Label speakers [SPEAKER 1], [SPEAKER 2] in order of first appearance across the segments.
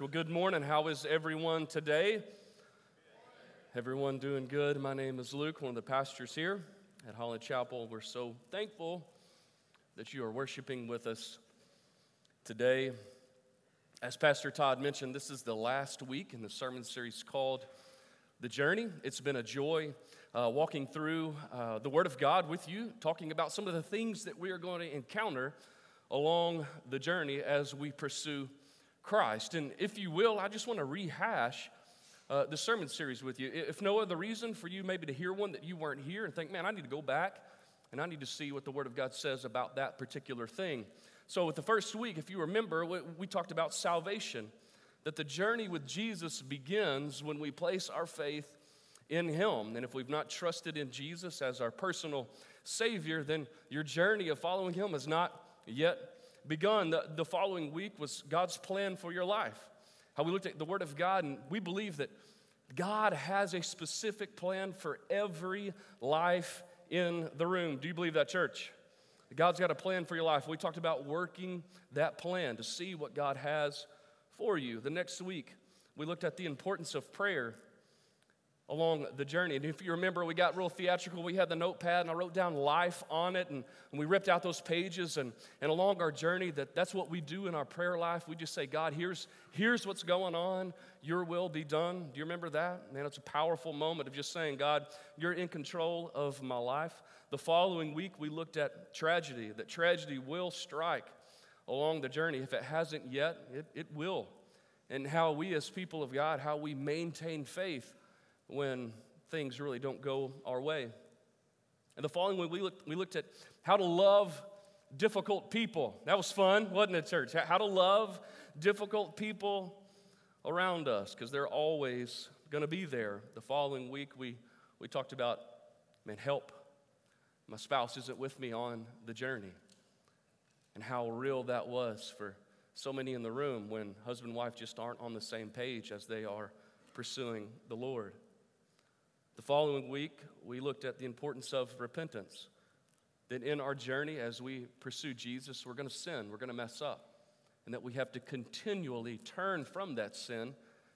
[SPEAKER 1] Well, good morning. How is everyone today? Everyone doing good? My name is Luke, one of the pastors here at Holland Chapel. We're so thankful that you are worshiping with us today. As Pastor Todd mentioned, this is the last week in the sermon series called The Journey. It's been a joy uh, walking through uh, the Word of God with you, talking about some of the things that we are going to encounter along the journey as we pursue Christ. And if you will, I just want to rehash uh, the sermon series with you. If no other reason for you maybe to hear one that you weren't here and think, man, I need to go back and I need to see what the Word of God says about that particular thing. So, with the first week, if you remember, we, we talked about salvation, that the journey with Jesus begins when we place our faith in Him. And if we've not trusted in Jesus as our personal Savior, then your journey of following Him is not yet begun, the, the following week was God's plan for your life. How we looked at the Word of God, and we believe that God has a specific plan for every life in the room. Do you believe that, church? God's got a plan for your life. We talked about working that plan to see what God has for you. The next week, we looked at the importance of prayer along the journey. And if you remember, we got real theatrical. We had the notepad and I wrote down life on it and, and we ripped out those pages. And, and along our journey, that, that's what we do in our prayer life. We just say, God, here's, here's what's going on. Your will be done. Do you remember that? Man, it's a powerful moment of just saying, God, you're in control of my life. The following week, we looked at tragedy, that tragedy will strike along the journey. If it hasn't yet, it, it will. And how we as people of God, how we maintain faith when things really don't go our way. And the following week, we looked, we looked at how to love difficult people. That was fun, wasn't it, church? How to love difficult people around us, because they're always going to be there. The following week, we, we talked about, man, help. My spouse isn't with me on the journey. And how real that was for so many in the room when husband and wife just aren't on the same page as they are pursuing the Lord. The following week, we looked at the importance of repentance. That in our journey, as we pursue Jesus, we're going to sin, we're going to mess up, and that we have to continually turn from that sin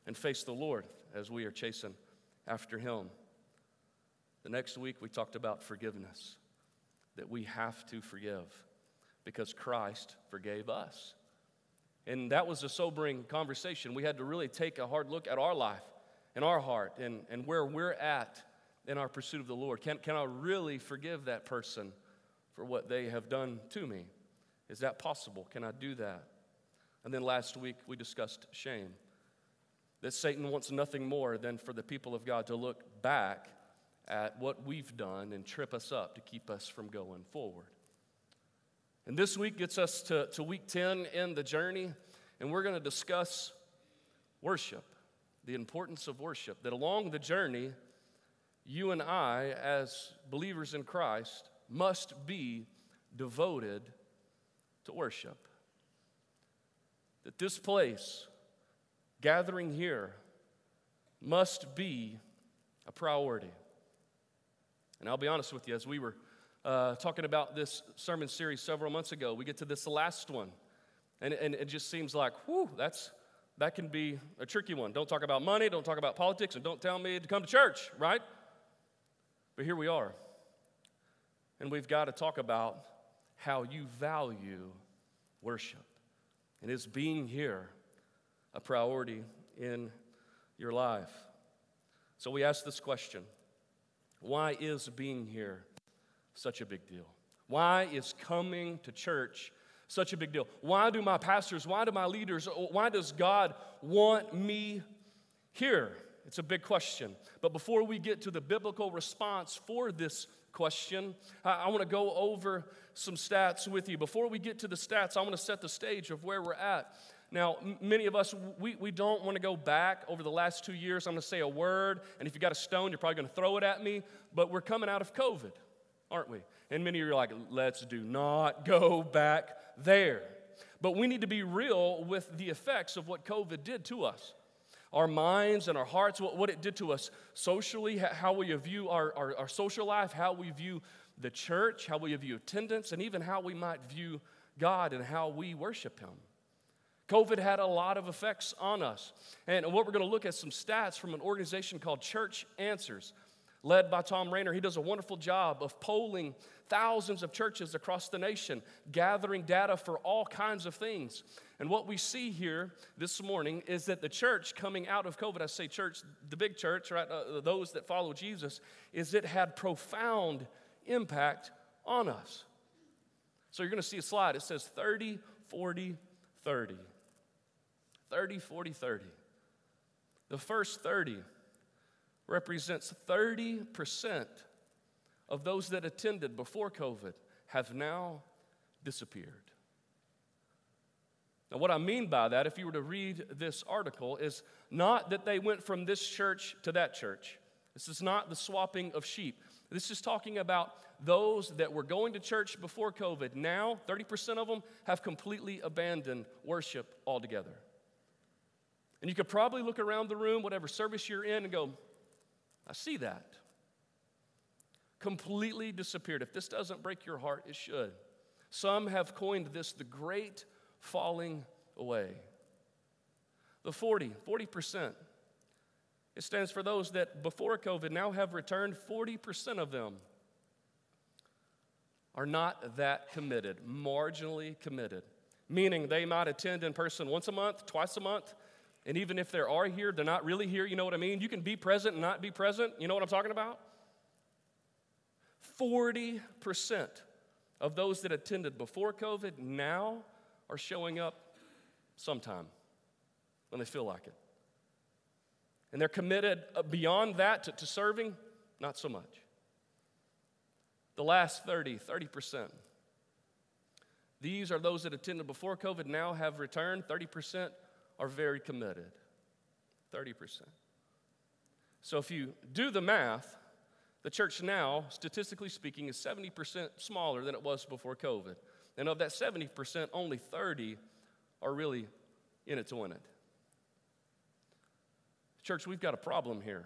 [SPEAKER 1] and face the Lord as we are chasing after Him. The next week, we talked about forgiveness, that we have to forgive because Christ forgave us. And that was a sobering conversation. We had to really take a hard look at our life in our heart and, and where we're at in our pursuit of the Lord. Can, can I really forgive that person for what they have done to me? Is that possible? Can I do that? And then last week we discussed shame. That Satan wants nothing more than for the people of God to look back at what we've done and trip us up to keep us from going forward. And this week gets us to, to week 10 in the journey, and we're going to discuss worship the importance of worship, that along the journey, you and I, as believers in Christ, must be devoted to worship. That this place, gathering here, must be a priority. And I'll be honest with you, as we were uh, talking about this sermon series several months ago, we get to this last one, and, and it just seems like, whew, that's that can be a tricky one. Don't talk about money, don't talk about politics, and don't tell me to come to church, right? But here we are. And we've got to talk about how you value worship. And is being here a priority in your life? So we ask this question Why is being here such a big deal? Why is coming to church such a big deal? Why do my pastors, why do my leaders, why does God want me here? It's a big question. But before we get to the biblical response for this question, I, I want to go over some stats with you. Before we get to the stats, I want to set the stage of where we're at. Now, many of us, we, we don't want to go back over the last two years. I'm going to say a word, and if you got a stone, you're probably going to throw it at me. But we're coming out of COVID, aren't we? And many of you are like, let's do not go back there. But we need to be real with the effects of what COVID did to us. Our minds and our hearts, what, what it did to us socially, how we view our, our, our social life, how we view the church, how we view attendance, and even how we might view God and how we worship Him. COVID had a lot of effects on us. And what we're going to look at some stats from an organization called Church Answers, led by Tom Rainer. He does a wonderful job of polling thousands of churches across the nation, gathering data for all kinds of things. And what we see here this morning is that the church coming out of COVID, I say church, the big church, right, uh, those that follow Jesus, is it had profound impact on us. So you're going to see a slide. It says 30, 40, 30. 30, 40, 30. The first 30 represents 30% of those that attended before COVID have now disappeared. Now, what I mean by that, if you were to read this article, is not that they went from this church to that church. This is not the swapping of sheep. This is talking about those that were going to church before COVID. Now, 30% of them have completely abandoned worship altogether. And you could probably look around the room, whatever service you're in, and go, I see that. Completely disappeared. If this doesn't break your heart, it should. Some have coined this the great falling away. The 40, 40%. It stands for those that before COVID now have returned. 40% of them are not that committed, marginally committed, meaning they might attend in person once a month, twice a month, and even if they are here, they're not really here. You know what I mean? You can be present and not be present. You know what I'm talking about? 40% of those that attended before COVID now are showing up sometime when they feel like it. And they're committed uh, beyond that to, to serving, not so much. The last 30, 30%. These are those that attended before COVID, now have returned. 30% are very committed. 30%. So if you do the math, the church now, statistically speaking, is 70% smaller than it was before COVID. And of that 70%, only 30 are really in it to win it. Church, we've got a problem here.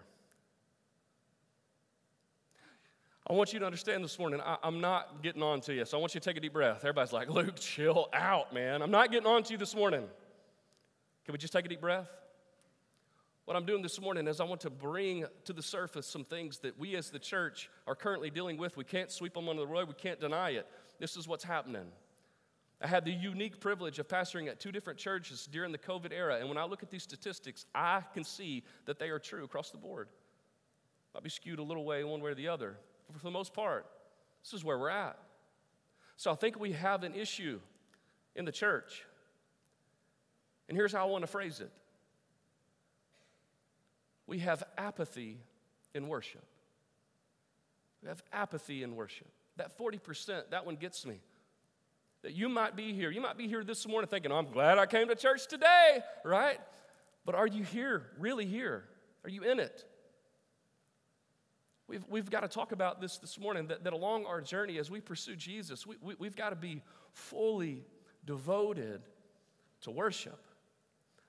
[SPEAKER 1] I want you to understand this morning, I, am not getting on to you, so I want you to take a deep breath. Everybody's like, Luke, chill out, man. I'm not getting on to you this morning. Can we just take a deep breath? What I'm doing this morning is I want to bring to the surface some things that we as the church are currently dealing with. We can't sweep them under the rug, we can't deny it. This is what's happening. I had the unique privilege of pastoring at two different churches during the COVID era, and when I look at these statistics, I can see that they are true across the board. Might be skewed a little way one way or the other, but for the most part, this is where we're at. So I think we have an issue in the church. And here's how I want to phrase it we have apathy in worship. We have apathy in worship. That 40%, that one gets me. That you might be here. You might be here this morning thinking, I'm glad I came to church today, right? But are you here, really here? Are you in it? We've, we've got to talk about this this morning that, that along our journey as we pursue Jesus, we, we, we've got to be fully devoted to worship.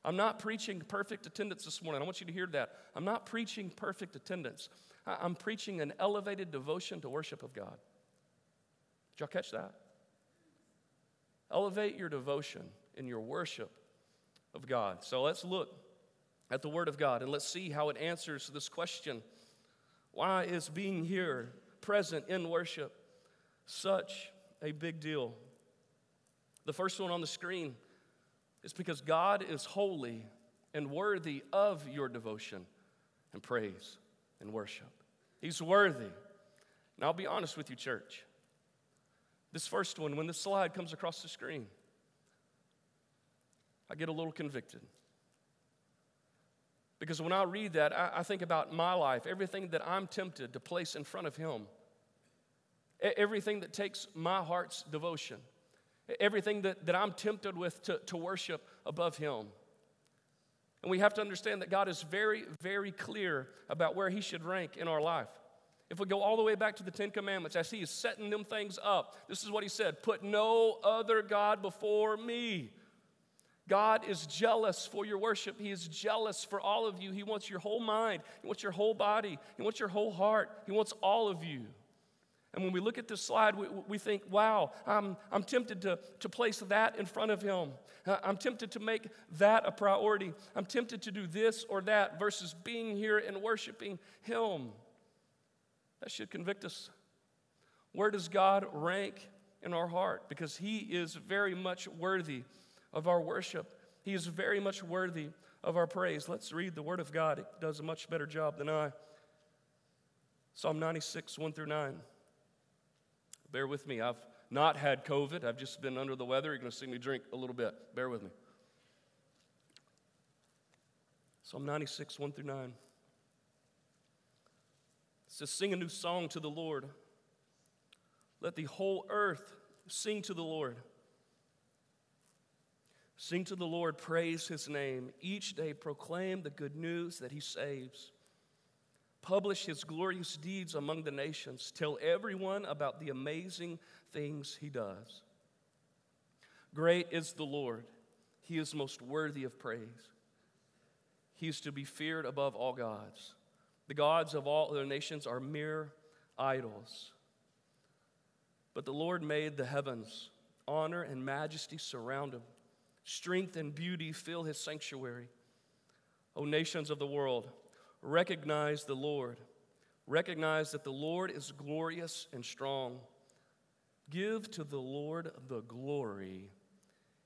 [SPEAKER 1] I'm not preaching perfect attendance this morning. I want you to hear that. I'm not preaching perfect attendance. I'm preaching an elevated devotion to worship of God. Did y'all catch that? Elevate your devotion in your worship of God. So let's look at the Word of God and let's see how it answers this question why is being here, present in worship, such a big deal? The first one on the screen it's because God is holy and worthy of your devotion and praise and worship. He's worthy. Now, I'll be honest with you, church. This first one, when the slide comes across the screen, I get a little convicted. Because when I read that, I, I, think about my life, everything that I'm tempted to place in front of Him, everything that takes my heart's devotion everything that, that I'm tempted with to, to worship above Him. And we have to understand that God is very, very clear about where He should rank in our life. If we go all the way back to the Ten Commandments, as He is setting them things up, this is what He said Put no other God before me. God is jealous for your worship. He is jealous for all of you. He wants your whole mind, He wants your whole body, He wants your whole heart, He wants all of you. And when we look at this slide, we, we think, wow, I'm, I'm tempted to, to place that in front of him. Uh, I'm tempted to make that a priority. I'm tempted to do this or that versus being here and worshiping him. That should convict us. Where does God rank in our heart? Because he is very much worthy of our worship, he is very much worthy of our praise. Let's read the Word of God. It does a much better job than I. Psalm 96, 1 through 9. Bear with me. I've not had COVID. I've just been under the weather. You're going to see me drink a little bit. Bear with me. Psalm 96, 1 through 9. It says, Sing a new song to the Lord. Let the whole earth sing to the Lord. Sing to the Lord, praise his name. Each day proclaim the good news that he saves. Publish his glorious deeds among the nations. Tell everyone about the amazing things he does. Great is the Lord, he is most worthy of praise. He is to be feared above all gods. The gods of all other nations are mere idols. But the Lord made the heavens, honor and majesty surround him, strength and beauty fill his sanctuary. O nations of the world, recognize the Lord. Recognize that the Lord is glorious and strong. Give to the Lord the glory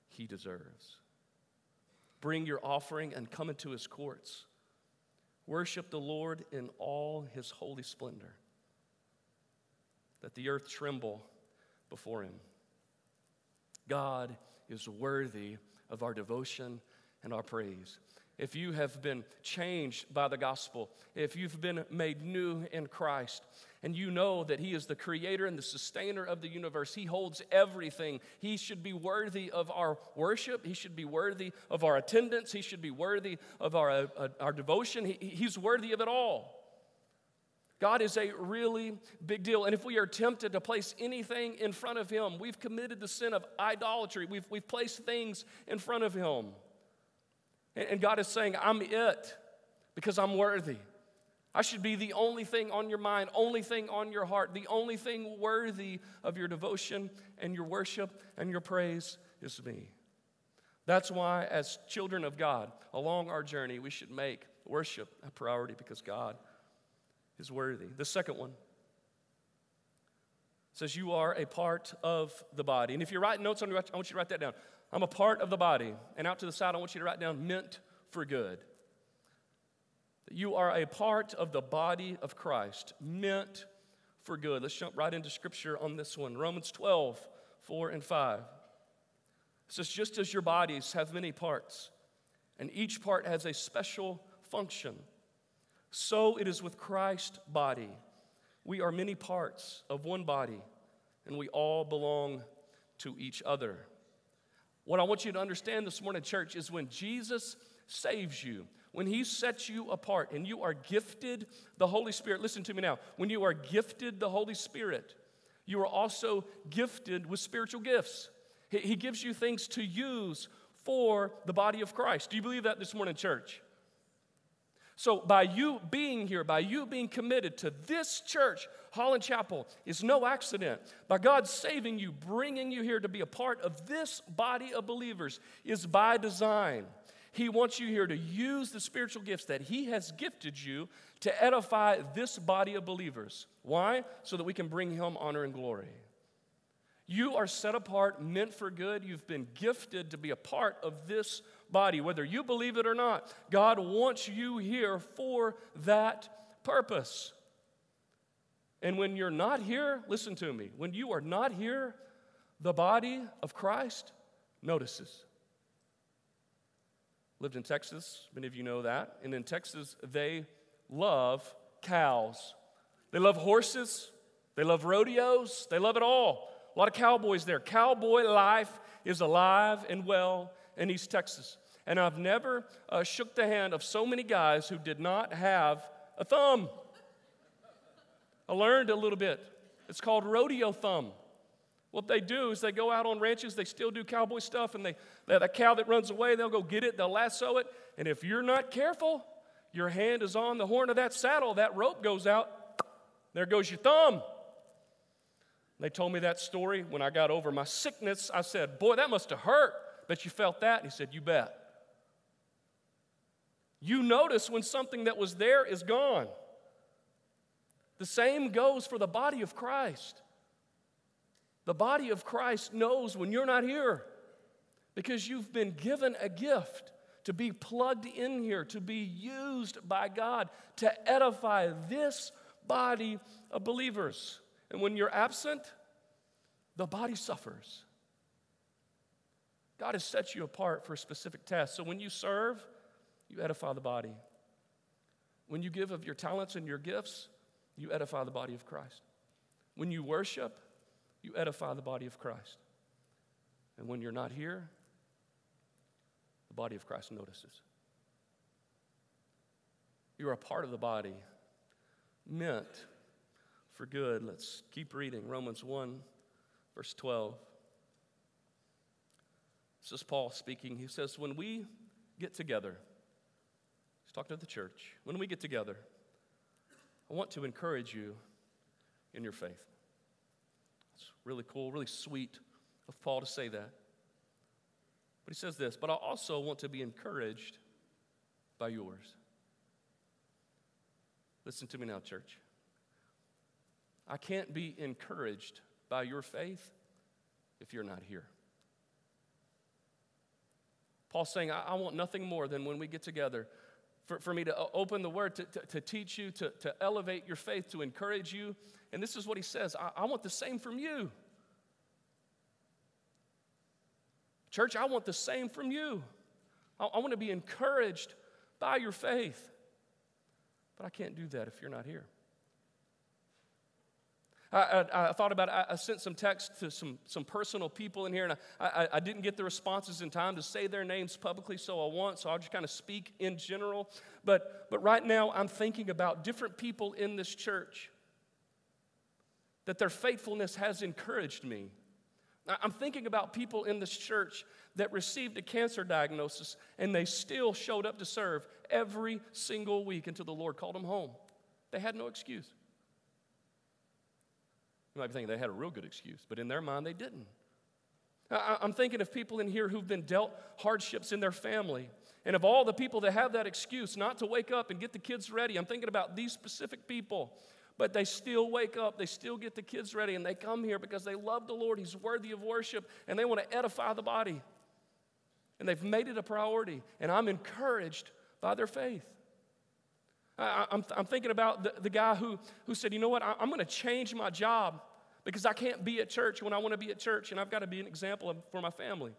[SPEAKER 1] he deserves. Bring your offering and come into his courts. Worship the Lord in all his holy splendor. Let the earth tremble before him. God is worthy of our devotion and our praise if you have been changed by the gospel, if you've been made new in Christ, and you know that He is the creator and the sustainer of the universe, He holds everything. He should be worthy of our worship, He should be worthy of our attendance, He should be worthy of our, uh, our devotion. He, he's worthy of it all. God is a really big deal. And if we are tempted to place anything in front of Him, we've committed the sin of idolatry. We've, we've placed things in front of Him. And God is saying, I'm it because I'm worthy. I should be the only thing on your mind, only thing on your heart, the only thing worthy of your devotion and your worship and your praise is me. That's why, as children of God, along our journey, we should make worship a priority because God is worthy. The second one says, You are a part of the body. And if you're writing notes on your, I want you to write that down. I'm a part of the body. And out to the side, I want you to write down meant for good. You are a part of the body of Christ, meant for good. Let's jump right into scripture on this one. Romans 12, 4 and 5. It says, just as your bodies have many parts, and each part has a special function, so it is with Christ's body. We are many parts of one body, and we all belong to each other. What I want you to understand this morning, church, is when Jesus saves you, when He sets you apart and you are gifted the Holy Spirit, listen to me now. When you are gifted the Holy Spirit, you are also gifted with spiritual gifts. He gives you things to use for the body of Christ. Do you believe that this morning, church? So, by you being here, by you being committed to this church, Holland Chapel, is no accident. By God saving you, bringing you here to be a part of this body of believers, is by design. He wants you here to use the spiritual gifts that He has gifted you to edify this body of believers. Why? So that we can bring Him honor and glory. You are set apart, meant for good. You've been gifted to be a part of this body, whether you believe it or not. God wants you here for that purpose. And when you're not here, listen to me, when you are not here, the body of Christ notices. Lived in Texas, many of you know that. And in Texas, they love cows. They love horses, they love rodeos, they love it all. A lot of cowboys there. Cowboy life is alive and well in East Texas. And I've never uh, shook the hand of so many guys who did not have a thumb. I learned a little bit. It's called rodeo thumb. What they do is they go out on ranches, they still do cowboy stuff, and they, have that cow that runs away, they'll go get it, they'll lasso it, and if you're not careful, your hand is on the horn of that saddle, that rope goes out, there goes your thumb. They told me that story when I got over my sickness. I said, Boy, that must have hurt. Bet you felt that. And he said, You bet. You notice when something that was there is gone. The same goes for the body of Christ. The body of Christ knows when you're not here because you've been given a gift to be plugged in here, to be used by God to edify this body of believers. And when you're absent, the body suffers. God has set you apart for a specific task. So when you serve, you edify the body. When you give of your talents and your gifts, you edify the body of Christ. When you worship, you edify the body of Christ. And when you're not here, the body of Christ notices. You are a part of the body, meant for good. Let's keep reading. Romans 1, verse 12. This is Paul speaking. He says, When we get together, he's talking to the church, when we get together, I want to encourage you in your faith. It's really cool, really sweet of Paul to say that. But he says this, but I also want to be encouraged by yours. Listen to me now, church. I can't be encouraged by your faith if you're not here. Paul's saying, I, I want nothing more than when we get together for, for me to uh, open the word, to, to, to teach you, to, to elevate your faith, to encourage you. And this is what he says I, I want the same from you. Church, I want the same from you. I, I want to be encouraged by your faith. But I can't do that if you're not here. I, I, I, thought about it. I, sent some text to some, some personal people in here, and I, I, didn't get the responses in time to say their names publicly, so I won't. so I'll just kind of speak in general. But, but right now, I'm thinking about different people in this church that their faithfulness has encouraged me. I'm thinking about people in this church that received a cancer diagnosis and they still showed up to serve every single week until the Lord called them home. They had no excuse. You might be thinking they had a real good excuse, but in their mind, they didn't. I'm thinking of people in here who've been dealt hardships in their family. And of all the people that have that excuse not to wake up and get the kids ready, I'm thinking about these specific people but they still wake up, they still get the kids ready, and they come here because they love the Lord. He's worthy of worship, and they want to edify the body. And they've made it a priority, and I'm encouraged by their faith. I, am thinking about the, the, guy who, who said, You know what? I, I'm going to change my job because I can't be at church when I want to be at church, and I've got to be an example for my family.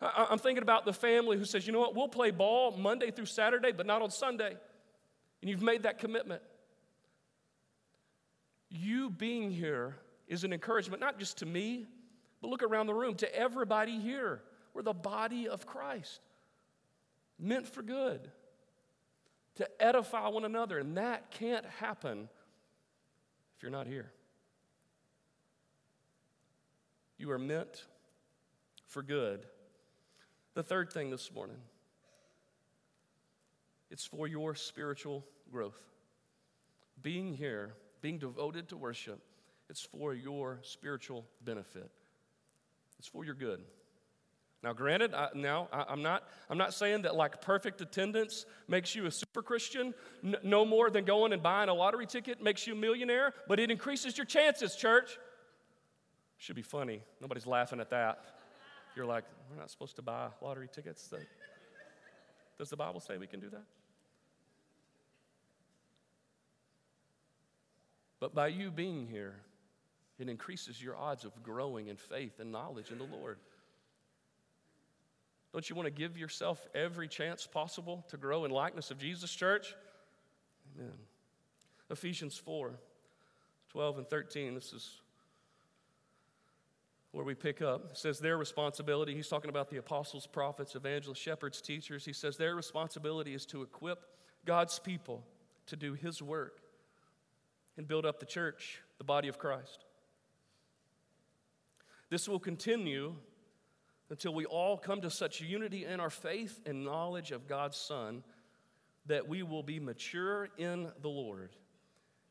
[SPEAKER 1] I, I'm thinking about the family who says, You know what? We'll play ball Monday through Saturday, but not on Sunday. And you've made that commitment. You being here is an encouragement, not just to me, but look around the room, to everybody here. We're the body of Christ, meant for good, to edify one another. And that can't happen if you're not here. You are meant for good. The third thing this morning it's for your spiritual growth. Being here being devoted to worship, it's for your spiritual benefit. It's for your good. Now, granted, I, now I, am not, I'm not saying that like perfect attendance makes you a super Christian, N- no more than going and buying a lottery ticket makes you a millionaire, but it increases your chances, church. Should be funny. Nobody's laughing at that. You're like, we're not supposed to buy lottery tickets. Does the Bible say we can do that? But by you being here, it increases your odds of growing in faith and knowledge in the Lord. Don't you want to give yourself every chance possible to grow in likeness of Jesus, church? Amen. Ephesians 4 12 and 13. This is where we pick up. It says their responsibility. He's talking about the apostles, prophets, evangelists, shepherds, teachers. He says their responsibility is to equip God's people to do His work and build up the church, the body of Christ. This will continue until we all come to such unity in our faith and knowledge of God's Son that we will be mature in the Lord,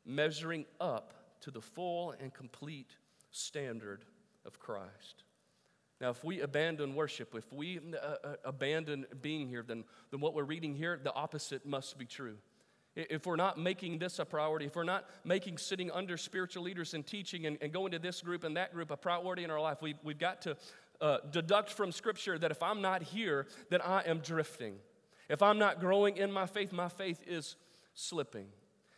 [SPEAKER 1] measuring up to the full and complete standard of Christ. Now, if we abandon worship, if we uh, uh, abandon being here, then, then what we're reading here, the opposite must be true. If we're not making this a priority, if we're not making sitting under spiritual leaders and teaching and, and going to this group and that group a priority in our life, we, we've got to uh, deduct from Scripture that if I'm not here, then I am drifting. If I'm not growing in my faith, my faith is slipping.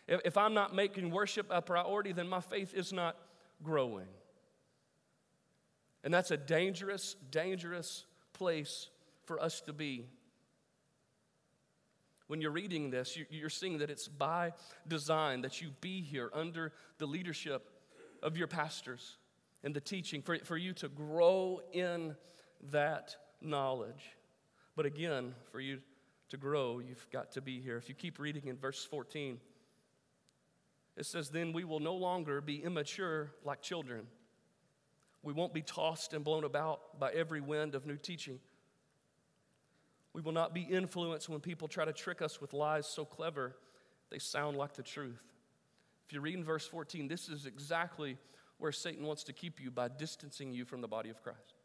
[SPEAKER 1] If, if I'm not making worship a priority, then my faith is not growing. And that's a dangerous, dangerous place for us to be. When you're reading this, you're seeing that it's by design that you be here under the leadership of your pastors and the teaching, for, for you to grow in that knowledge. But again, for you to grow, you've got to be here. If you keep reading in verse 14, it says, Then we will no longer be immature like children. We won't be tossed and blown about by every wind of new teaching. We will not be influenced when people try to trick us with lies so clever they sound like the truth. If you read in verse 14, this is exactly where Satan wants to keep you by distancing you from the body of Christ.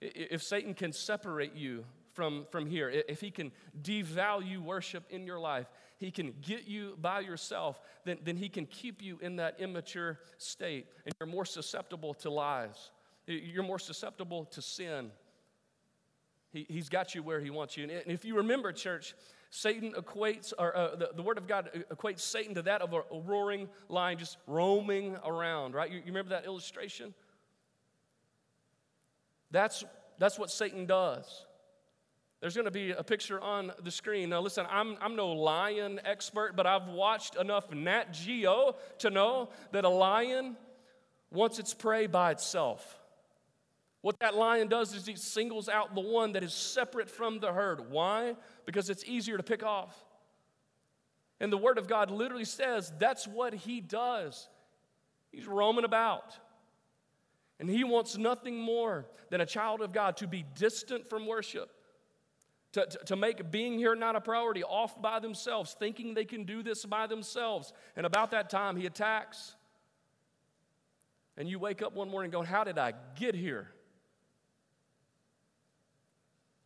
[SPEAKER 1] If Satan can separate you from, from here, if he can devalue worship in your life, he can get you by yourself, then, then he can keep you in that immature state. And you're more susceptible to lies, you're more susceptible to sin. He, he's got you where he wants you. And if you remember, church, Satan equates, or uh, the, the, Word of God equates Satan to that of a, a roaring lion just roaming around, right? You, you, remember that illustration? That's, that's what Satan does. There's going to be a picture on the screen. Now, listen, I'm, I'm no lion expert, but I've watched enough Nat Geo to know that a lion wants its prey by itself. What that lion does is he singles out the one that is separate from the herd. Why? Because it's easier to pick off. And the Word of God literally says that's what he does. He's roaming about. And he wants nothing more than a child of God to be distant from worship, to, to, to, make being here not a priority, off by themselves, thinking they can do this by themselves. And about that time, he attacks. And you wake up one morning going, How did I get here?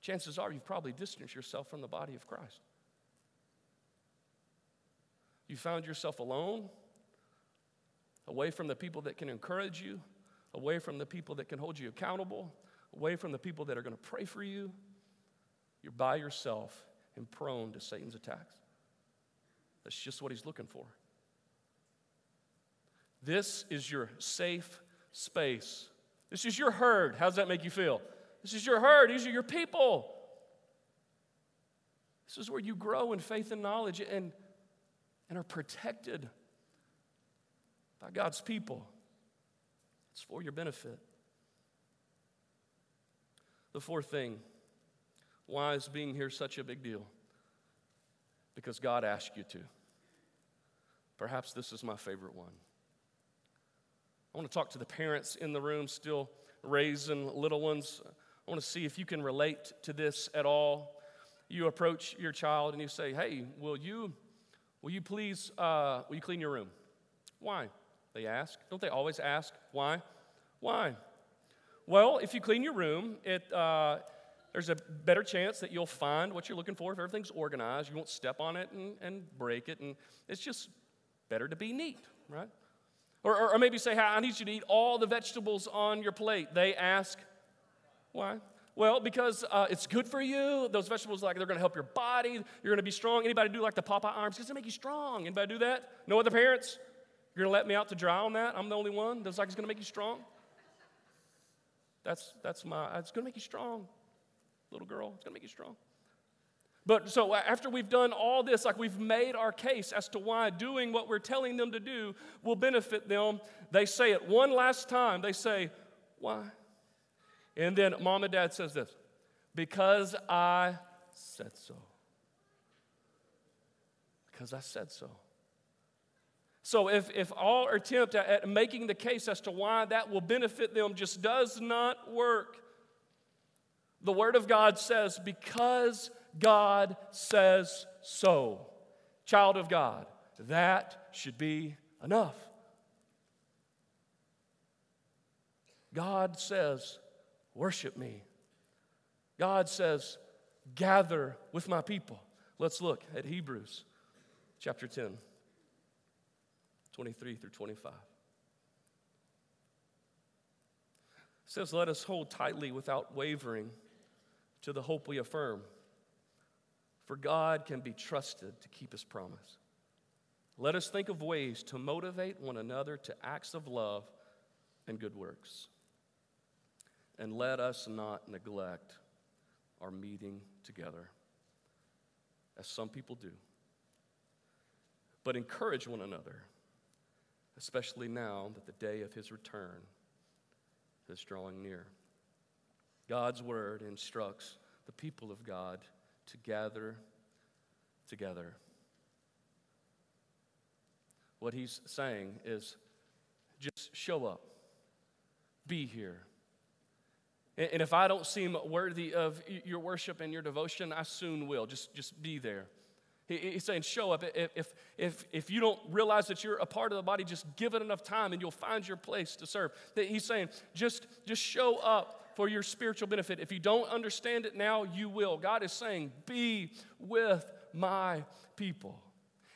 [SPEAKER 1] Chances are you've probably distanced yourself from the body of Christ. You found yourself alone, away from the people that can encourage you, away from the people that can hold you accountable, away from the people that are going to pray for you. You're by yourself and prone to Satan's attacks. That's just what he's looking for. This is your safe space. This is your herd. How does that make you feel? This is your herd, these are your people. This is where you grow in faith and knowledge and, and are protected by God's people. It's for your benefit. The fourth thing why is being here such a big deal? Because God asked you to. Perhaps this is my favorite one. I want to talk to the parents in the room still raising little ones. I want to see if you can relate to this at all. You approach your child and you say, Hey, will you, will you please, uh, will you clean your room? Why? They ask. Don't they always ask? Why? Why? Well, if you clean your room, it, uh, there's a better chance that you'll find what you're looking for if everything's organized. You won't step on it and, and break it. And it's just better to be neat, right? Or, or, or maybe say, hey, I need you to eat all the vegetables on your plate. They ask, why? Well, because uh, it's good for you. Those vegetables, like, they're going to help your body. You're going to be strong. Anybody do like the Popeye arms? Does it make you strong? Anybody do that? No other parents? You're going to let me out to dry on that? I'm the only one. Does like it's going to make you strong? That's that's my. It's going to make you strong, little girl. It's going to make you strong. But so after we've done all this, like we've made our case as to why doing what we're telling them to do will benefit them, they say it one last time. They say, "Why?" And then mom and dad says this because I said so. Because I said so. So if, if our attempt at, at making the case as to why that will benefit them just does not work, the Word of God says, because God says so. Child of God, that should be enough. God says, Worship me. God says, Gather with my people. Let's look at Hebrews chapter 10, 23 through 25. It says, Let us hold tightly without wavering to the hope we affirm, for God can be trusted to keep his promise. Let us think of ways to motivate one another to acts of love and good works. And let us not neglect our meeting together, as some people do, but encourage one another, especially now that the day of his return is drawing near. God's word instructs the people of God to gather together. What he's saying is just show up, be here. And if I don't seem worthy of your worship and your devotion, I soon will. Just, just be there. He's saying, show up. If, if, if you don't realize that you're a part of the body, just give it enough time and you'll find your place to serve. He's saying, just, just show up for your spiritual benefit. If you don't understand it now, you will. God is saying, be with my people.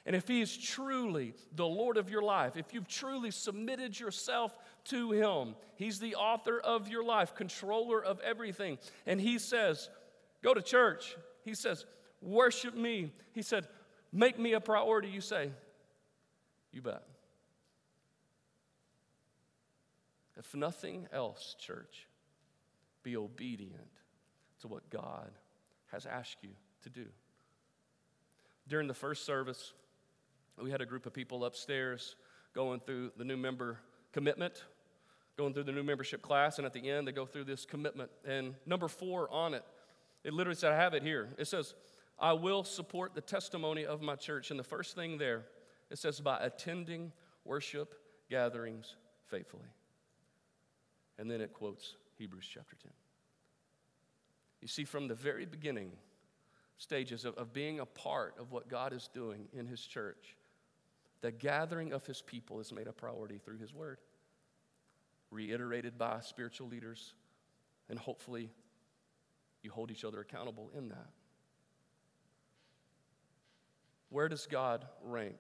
[SPEAKER 1] And if He is truly the Lord of your life, if you've truly submitted yourself to Him, He's the author of your life, controller of everything. And He says, Go to church. He says, Worship me. He said, Make me a priority. You say, You bet. If nothing else, church, be obedient to what God has asked you to do. During the first service, we had a group of people upstairs going through the new member commitment, going through the new membership class, and at the end, they go through this commitment. And number four on it, it literally said, I have it here. It says, I will support the testimony of my church. And the first thing there, it says, by attending worship gatherings faithfully. And then it quotes Hebrews chapter 10. You see, from the very beginning stages of, of being a part of what God is doing in His church, the gathering of his people is made a priority through his word, reiterated by spiritual leaders, and hopefully you hold each other accountable in that. Where does God rank?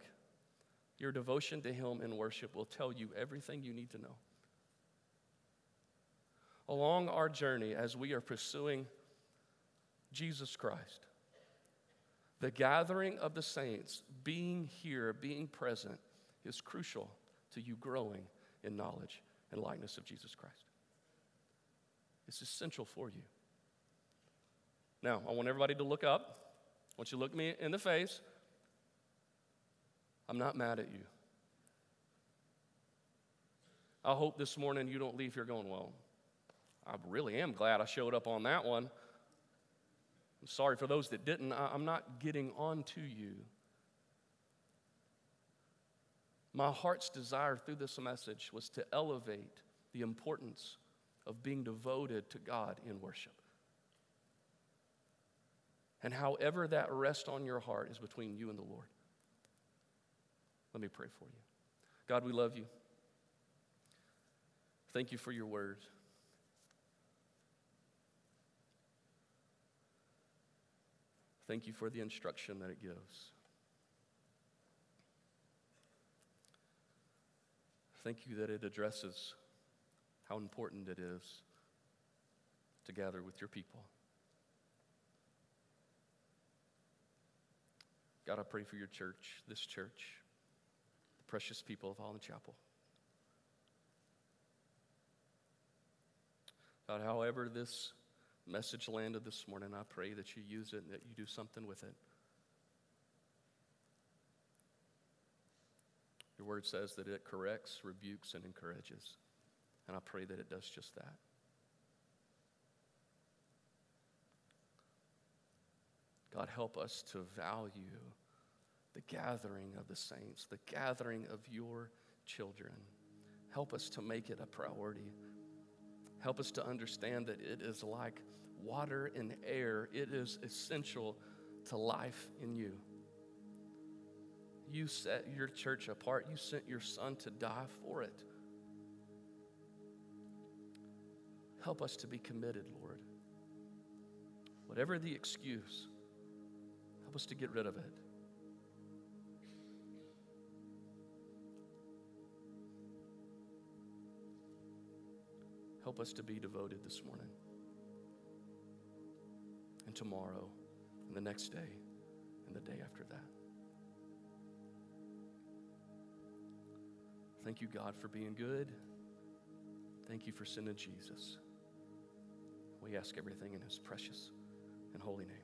[SPEAKER 1] Your devotion to him in worship will tell you everything you need to know. Along our journey as we are pursuing Jesus Christ, the gathering of the saints, being here, being present, is crucial to you growing in knowledge and likeness of Jesus Christ. It's essential for you. Now, I want everybody to look up. I want you to look me in the face. I'm not mad at you. I hope this morning you don't leave here going, well, I really am glad I showed up on that one. I'm sorry for those that didn't. I'm not getting on to you. My heart's desire through this message was to elevate the importance of being devoted to God in worship. And however that rests on your heart is between you and the Lord. Let me pray for you. God, we love you. Thank you for your word. Thank you for the instruction that it gives. Thank you that it addresses how important it is to gather with your people. God, I pray for your church, this church, the precious people of Holland Chapel. God, however this message landed this morning, I pray that you use it and that you do something with it. Your word says that it corrects, rebukes, and encourages. And I pray that it does just that. God, help us to value the gathering of the saints, the gathering of your children. Help us to make it a priority. Help us to understand that it is like water and air, it is essential to life in you. You set your church apart, you sent your son to die for it. Help us to be committed, Lord. Whatever the excuse, help us to get rid of it. Help us to be devoted this morning and tomorrow and the next day and the day after that. Thank you, God, for being good. Thank you for sending Jesus. We ask everything in his precious and holy name.